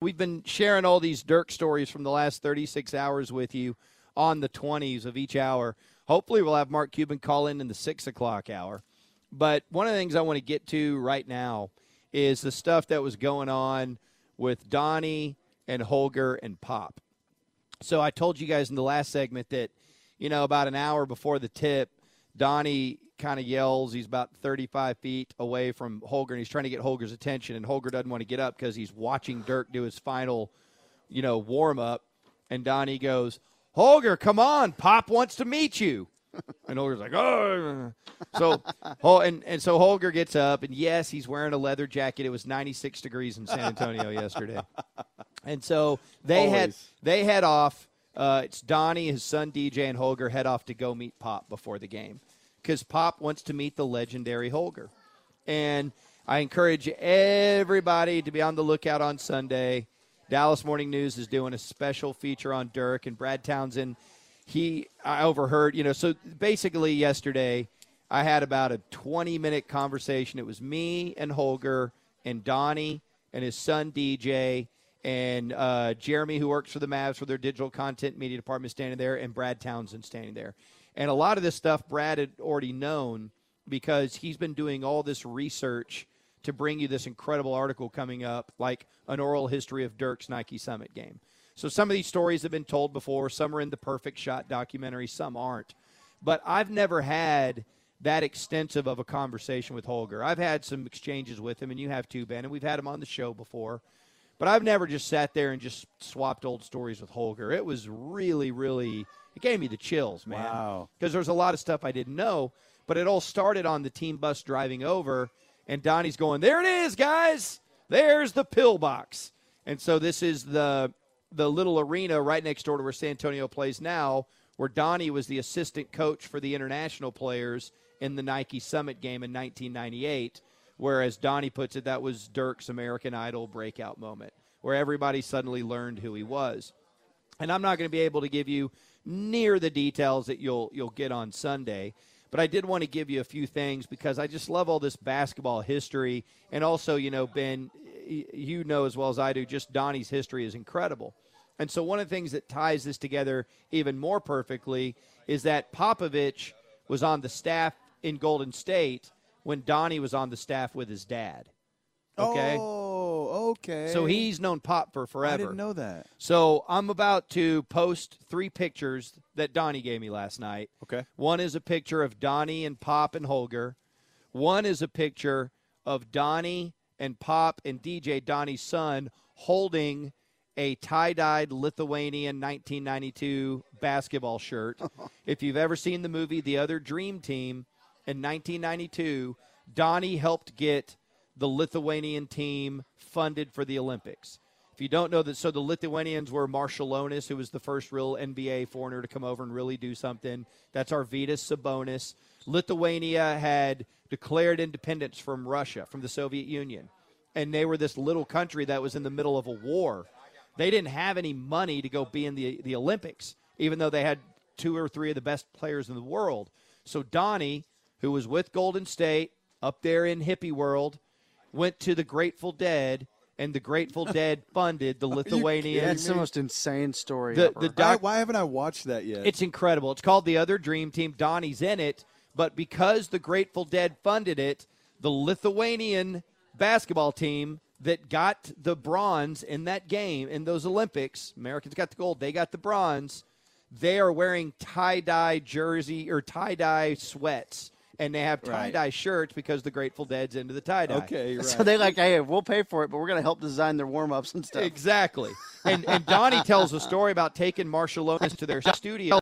We've been sharing all these Dirk stories from the last 36 hours with you on the 20s of each hour. Hopefully, we'll have Mark Cuban call in in the 6 o'clock hour. But one of the things I want to get to right now is the stuff that was going on with Donnie and Holger and Pop. So I told you guys in the last segment that, you know, about an hour before the tip, Donnie kind of yells. He's about 35 feet away from Holger, and he's trying to get Holger's attention. And Holger doesn't want to get up because he's watching Dirk do his final, you know, warm up. And Donnie goes, Holger, come on, Pop wants to meet you. And Holger's like, oh. So, and, and so Holger gets up, and yes, he's wearing a leather jacket. It was 96 degrees in San Antonio yesterday. And so they had they head off. Uh, it's Donnie, his son DJ, and Holger head off to go meet Pop before the game because Pop wants to meet the legendary Holger. And I encourage everybody to be on the lookout on Sunday. Dallas Morning News is doing a special feature on Dirk and Brad Townsend. He, I overheard, you know, so basically yesterday I had about a 20 minute conversation. It was me and Holger and Donnie and his son DJ and uh, Jeremy, who works for the Mavs for their digital content media department, standing there, and Brad Townsend standing there. And a lot of this stuff Brad had already known because he's been doing all this research to bring you this incredible article coming up, like an oral history of Dirk's Nike Summit game. So some of these stories have been told before. Some are in the Perfect Shot documentary, some aren't. But I've never had that extensive of a conversation with Holger. I've had some exchanges with him, and you have too, Ben, and we've had him on the show before. But I've never just sat there and just swapped old stories with Holger. It was really, really, it gave me the chills, man. Wow. Because there's a lot of stuff I didn't know. But it all started on the team bus driving over, and Donnie's going, There it is, guys. There's the pillbox. And so this is the the little arena right next door to where San Antonio plays now, where Donnie was the assistant coach for the international players in the Nike Summit game in 1998. Whereas Donnie puts it, that was Dirk's American Idol breakout moment, where everybody suddenly learned who he was. And I'm not going to be able to give you near the details that you'll you'll get on Sunday, but I did want to give you a few things because I just love all this basketball history, and also, you know, Ben, you know as well as I do, just Donnie's history is incredible. And so one of the things that ties this together even more perfectly is that Popovich was on the staff in Golden State when Donnie was on the staff with his dad. Okay. Oh, okay. So he's known Pop for forever. I didn't know that. So I'm about to post three pictures that Donnie gave me last night. Okay. One is a picture of Donnie and Pop and Holger. One is a picture of Donnie and Pop and DJ, Donnie's son, holding a tie-dyed Lithuanian 1992 basketball shirt. if you've ever seen the movie The Other Dream Team in 1992, Donnie helped get the Lithuanian team funded for the Olympics. If you don't know that, so the Lithuanians were Marciulionis, who was the first real NBA foreigner to come over and really do something. That's Arvydas Sabonis. Lithuania had declared independence from Russia, from the Soviet Union, and they were this little country that was in the middle of a war. They didn't have any money to go be in the the Olympics, even though they had two or three of the best players in the world. So Donnie, who was with Golden State up there in hippie world, went to the Grateful Dead, and the Grateful Dead funded the Lithuanian. That's the most insane story The- ever. the Why, why haven't I watched that yet? It's incredible. It's called The Other Dream Team. Donnie's in it, but because the Grateful Dead funded it, the Lithuanian basketball team that got the bronze in that game in those Olympics, Americans got the gold, they got the bronze. They are wearing tie-dye jersey or tie-dye sweats and they have tie-dye shirts because the Grateful Dead's into the tie-dye. okay, right. so they like, hey, we'll pay for it, but we're gonna help design their warm ups and stuff. Exactly. And and Donnie tells a story about taking Marciulionis to their studio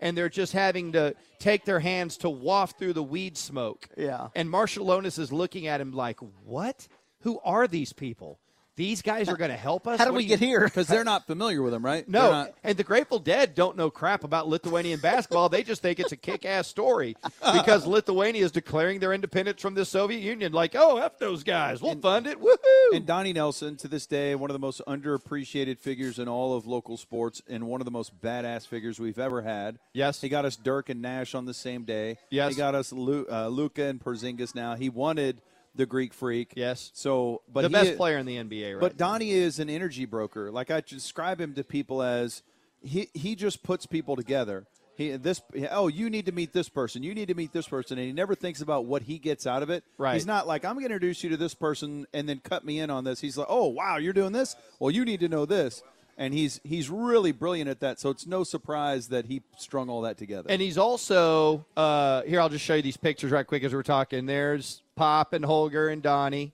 and they're just having to take their hands to waft through the weed smoke. Yeah. And Marciulionis is looking at him like, "What? Who are these people?" These guys are going to help us. How did What we get here? because they're not familiar with them, right? No, not- and the Grateful Dead don't know crap about Lithuanian basketball. They just think it's a kick-ass story because Lithuania is declaring their independence from the Soviet Union. Like, oh, f those guys, we'll fund it. Woohoo! And Donnie Nelson, to this day, one of the most underappreciated figures in all of local sports, and one of the most badass figures we've ever had. Yes. he got us Dirk and Nash on the same day. Yes. he got us Lu- uh, Luka and Porzingis. Now he wanted the Greek Freak. Yes. So, but the he- best player in the NBA, right? But Donnie is an energy broker. Like I describe him to people as he he just puts people together. He this oh you need to meet this person. You need to meet this person, and he never thinks about what he gets out of it. Right. He's not like I'm going to introduce you to this person and then cut me in on this. He's like, oh wow, you're doing this. Well, you need to know this. And he's he's really brilliant at that. So it's no surprise that he strung all that together. And he's also uh, here. I'll just show you these pictures right quick as we're talking. There's Pop and Holger and Donnie,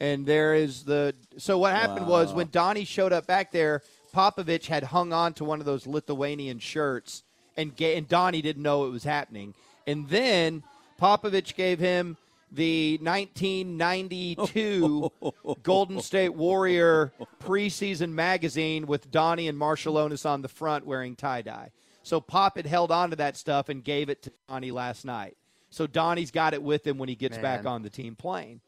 and there is the. So what happened was when Donnie showed up back there, Popovich had hung on to one of those Lithuanian shirts, and ga- and Donnie didn't know it was happening. And then Popovich gave him the 1992 Golden State Warrior preseason magazine with Donnie and Marciulionis on the front wearing tie dye. So Pop had held on to that stuff and gave it to Donnie last night. So Donnie's got it with him when he gets back on the team plane.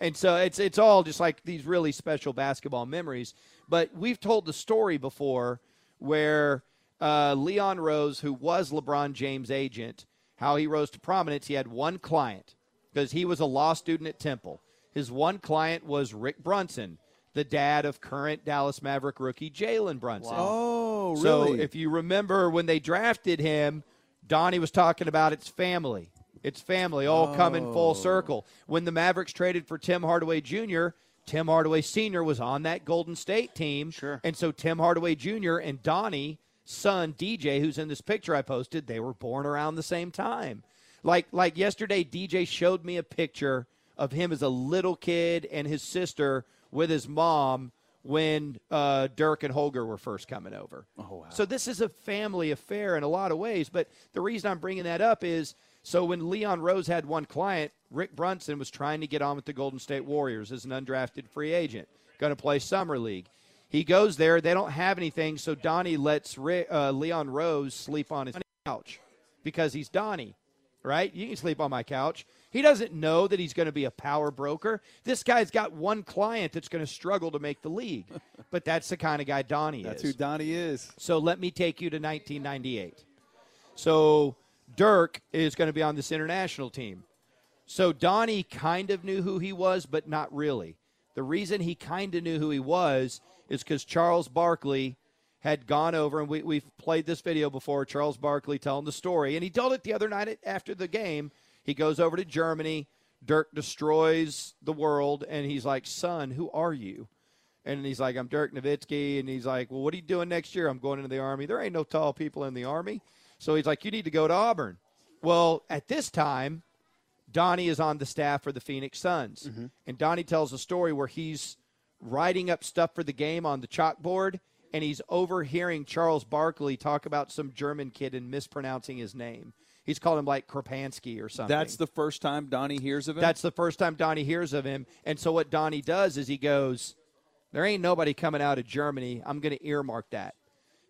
And so it's it's all just like these really special basketball memories. But we've told the story before where uh, Leon Rose, who was LeBron James' agent, how he rose to prominence. He had one client because he was a law student at Temple. His one client was Rick Brunson, the dad of current Dallas Maverick rookie Jalen Brunson. oh, really? So if you remember when they drafted him, Donnie was talking about its family. It's family all coming Oh. full circle. When the Mavericks traded for Tim Hardaway Jr., Tim Hardaway Sr. was on that Golden State team. Sure. And so Tim Hardaway Jr. and Donnie, son DJ, who's in this picture I posted, they were born around the same time. Like like yesterday, DJ showed me a picture of him as a little kid and his sister with his mom when uh, Dirk and Holger were first coming over. Oh, wow. So this is a family affair in a lot of ways. But the reason I'm bringing that up is so when Leon Rose had one client, Rick Brunson was trying to get on with the Golden State Warriors as an undrafted free agent, going to play summer league. He goes there. They don't have anything, so Donnie lets Rick, uh, Leon Rose sleep on his couch because he's Donnie, right? You can sleep on my couch. He doesn't know that he's going to be a power broker. This guy's got one client that's going to struggle to make the league, but that's the kind of guy Donnie That's is. who Donnie is. So let me take you to 1998. So Dirk is going to be on this international team. So Donnie kind of knew who he was, but not really. The reason he kind of knew who he was is because Charles Barkley had gone over, and we, we've played this video before. Charles Barkley telling the story, and he told it the other night after the game. He goes over to Germany. Dirk destroys the world, and he's like, "Son, who are you?" And he's like, I'm Dirk Nowitzki. And he's like, Well, what are you doing next year? I'm going into the Army. There ain't no tall people in the Army. So he's like, You need to go to Auburn. Well, at this time, Donnie is on the staff for the Phoenix Suns. Mm-hmm. And Donnie tells a story where he's writing up stuff for the game on the chalkboard and he's overhearing Charles Barkley talk about some German kid and mispronouncing his name. He's calling him like Kropansky or something. That's the first time Donnie hears of him. That's the first time Donnie hears of him. And so what Donnie does is he goes, There ain't nobody coming out of Germany. I'm going to earmark that.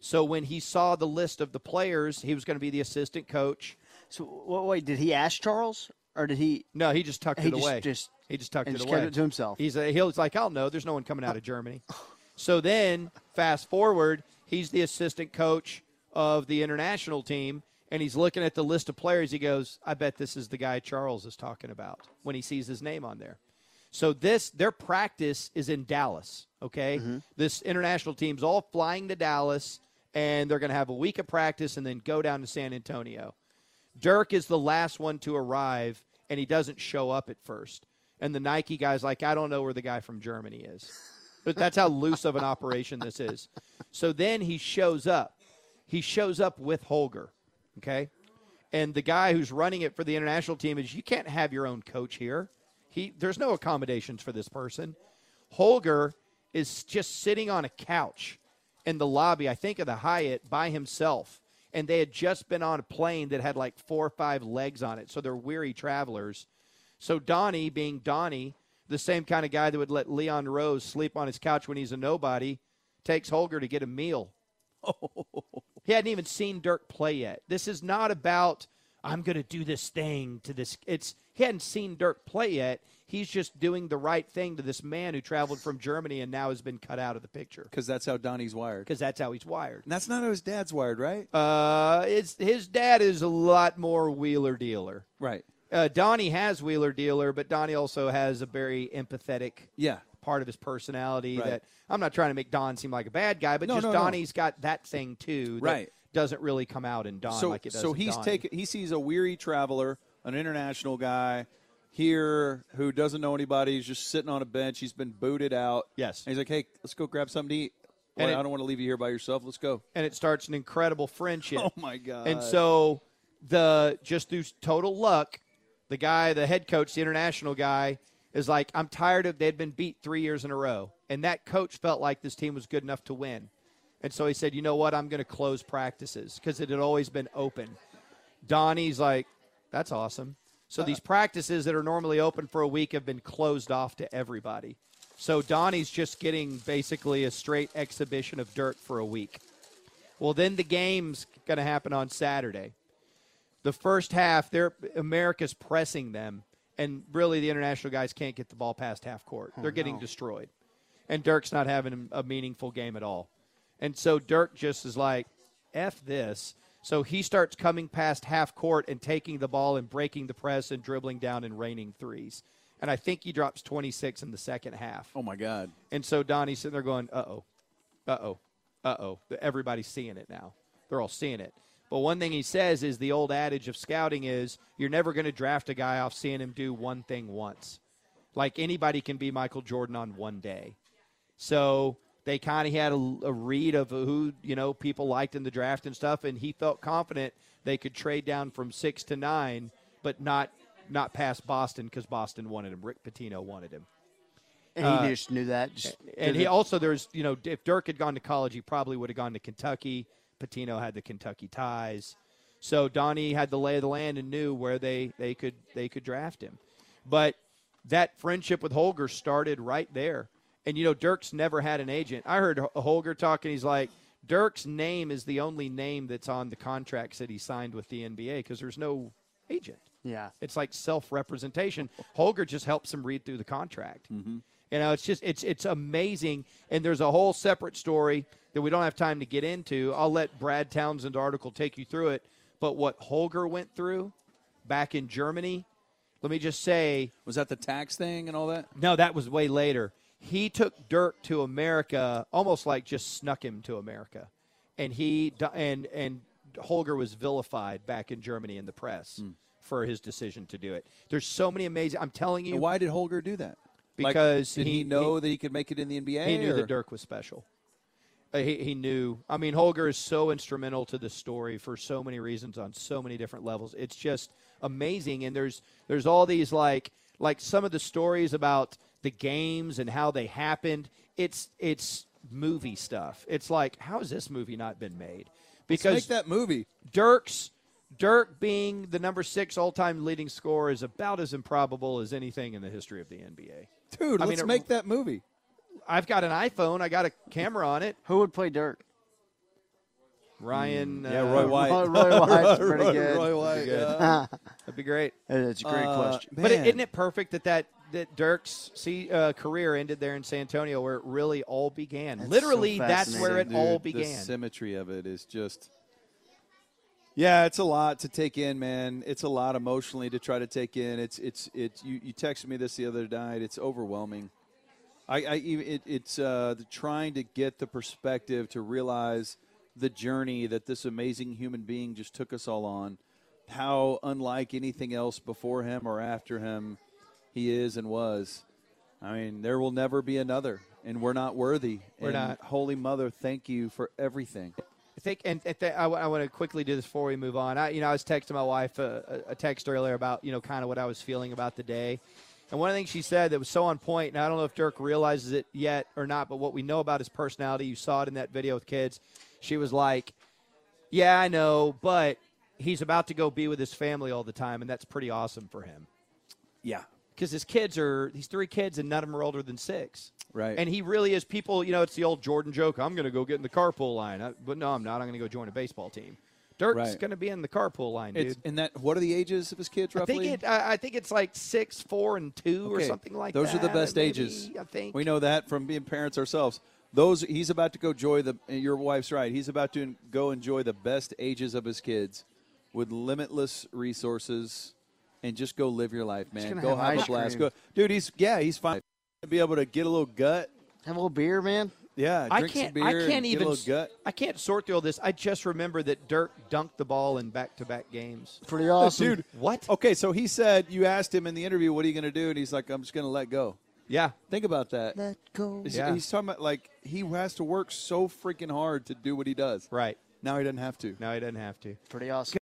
So when he saw the list of the players, he was going to be the assistant coach. So wait, wait, did he ask Charles or did he? No, he just tucked He it just- away. just- he just tucked it just away. kept it to himself. He's uh, a, he's like, I'll know. There's no one coming out of Germany. So then, fast forward, he's the assistant coach of the international team, and he's looking at the list of players. He goes, I bet this is the guy Charles is talking about when he sees his name on there. So this their practice is in Dallas. Okay, mm-hmm. this international team's all flying to Dallas, and they're going to have a week of practice and then go down to San Antonio. Dirk is the last one to arrive, and he doesn't show up at first. And the Nike guy's like, I don't know where the guy from Germany is. But that's how loose of an operation this is. So then he shows up. He shows up with Holger. Okay. And the guy who's running it for the international team is you can't have your own coach here. He there's no accommodations for this person. Holger is just sitting on a couch in the lobby, I think of the Hyatt by himself. And they had just been on a plane that had like four or five legs on it. So they're weary travelers. So Donnie, being Donnie, the same kind of guy that would let Leon Rose sleep on his couch when he's a nobody, takes Holger to get a meal. Oh. He hadn't even seen Dirk play yet. This is not about I'm going to do this thing to this. It's he hadn't seen Dirk play yet. He's just doing the right thing to this man who traveled from Germany and now has been cut out of the picture Because that's how Donnie's wired. because that's how he's wired. And that's not how his dad's wired, right? Uh, it's his dad is a lot more wheeler dealer. right. Uh, Donnie has wheeler dealer, but Donnie also has a very empathetic Yeah. part of his personality Right. that I'm not trying to make Don seem like a bad guy, but No, just no, no. Donnie's got that thing too. that Right. Doesn't really come out in Don so like it does. so he's taken he sees a weary traveler an international guy here who doesn't know anybody he's just sitting on a bench he's been booted out Yes. and he's like hey let's go grab something to eat And it- i don't want to leave you here by yourself let's go and it starts an incredible friendship. oh my god And so the just through total luck, the guy, the head coach, the international guy, is like, I'm tired of they'd been beat three years in a row. And that coach felt like this team was good enough to win. And so he said, you know what, I'm going to close practices because it had always been open. Donnie's like, that's awesome. So these practices that are normally open for a week have been closed off to everybody. So Donnie's just getting basically a straight exhibition of Dirk for a week. Well, then the game's going to happen on Saturday. The first half, they're America's pressing them, and really the international guys can't get the ball past half court. Oh, they're getting destroyed, and Dirk's not having a meaningful game at all. And so Dirk just is like, "F this." So he starts coming past half court and taking the ball and breaking the press and dribbling down and raining threes. And I think he drops 26 in the second half. oh my god And so Donnie's sitting there going, uh oh, uh oh, uh oh. Everybody's seeing it now. They're all seeing it. But one thing he says is the old adage of scouting is you're never going to draft a guy off seeing him do one thing once. Like anybody can be Michael Jordan on one day. So they kind of had a, a read of who you know people liked in the draft and stuff, and he felt confident they could trade down from six to nine, but not not past Boston because Boston wanted him. Rick Pitino wanted him. And he just knew that. Just Uh, And he also there's you know if Dirk had gone to college, he probably would have gone to Kentucky. Pitino had the Kentucky ties, so Donnie had the lay of the land and knew where they they could they could draft him. But that friendship with Holger started right there. And you know Dirk's never had an agent. I heard Holger talking. He's like Dirk's name is the only name that's on the contracts that he signed with the NBA because there's no agent. yeah. It's like self representation. Holger just helps him read through the contract. Mm-hmm. You know, it's just it's it's amazing. And there's a whole separate story that we don't have time to get into. I'll let Brad Townsend's article take you through it. But what Holger went through back in Germany, let me just say, was that the tax thing and all that no, that was way later. He took Dirk to America, almost like just snuck him to America, and he and and Holger was vilified back in Germany in the press for his decision to do it. There's so many amazing. I'm telling you, And why did holger do that Like, Because did he, he- know he- that he could make it in the nba he knew or- that Dirk was special. Uh, he, he knew. I mean, Holger is so instrumental to the story for so many reasons on so many different levels. It's just amazing. And there's there's all these like like some of the stories about the games and how they happened. It's it's movie stuff. It's like how has this movie not been made? Let's Because make that movie Dirk's Dirk being the number six all-time leading scorer is about as improbable as anything in the history of the NBA. dude I mean, let's it- make that movie I've got an iPhone. I got a camera on it. Who would play Dirk? Ryan. yeah uh, roy white Roy, Roy White's pretty good. roy white yeah. That'd be great. It's a great Uh, question. But isn't it perfect that that, that Dirk's see, uh, career ended there in San Antonio, where it really all began? That's Literally, so that's where it fascinating, all Dude, The began. symmetry of it is just. Yeah, it's a lot to take in, man. It's a lot emotionally to try to take in. It's it's it's. You, you texted me this the other night. It's overwhelming. I, I it, it's uh, the trying to get the perspective to realize the journey that this amazing human being just took us all on. How unlike anything else before him or after him, he is and was. I mean, there will never be another, and we're not worthy. We're And not. Holy Mother, thank you for everything. I think, and I, th- I, want to quickly do this before we move on. I, you know, I was texting my wife a, a a text earlier about you know kind of what I was feeling about the day, and one of the things she said that was so on point, and I don't know if Dirk realizes it yet or not, but what we know about his personality, you saw it in that video with kids. She was like, "Yeah, I know, but he's about to go be with his family all the time, and that's pretty awesome for him." Yeah. Because his kids are these three kids and none of them are older than six. Right. And he really is. People, you know, it's the old Jordan joke. I'm going to go get in the carpool line, I, but no, I'm not. I'm going to go join a baseball team. Dirk's Right. going to be in the carpool line, dude. It's, and that what are the ages of his kids roughly? I think it. I I think it's like six, four, and two, or something like Those that. Those are the best maybe, ages. I think we know that from being parents ourselves. Those he's about to go enjoy the. and Your wife's right. He's about to go enjoy the best ages of his kids, with limitless resources, and just go live your life, man. Go have have, a blast. cream. Go, dude. He's yeah. He's fine. Be able to get a little gut. Have a little beer, man. Yeah, I can't. some beer I can't even. gut. I can't sort through all this. I just remember that Dirk dunked the ball in back-to-back games. Pretty awesome. Dude, What? Okay, so he said you asked him in the interview, "What are you going to do?" And he's like, "I'm just going to let go." Yeah. Think about that. Let go. He's, Yeah. he's talking about like he has to work so freaking hard to do what he does. Right. Now he doesn't have to. Now he doesn't have to. Pretty awesome.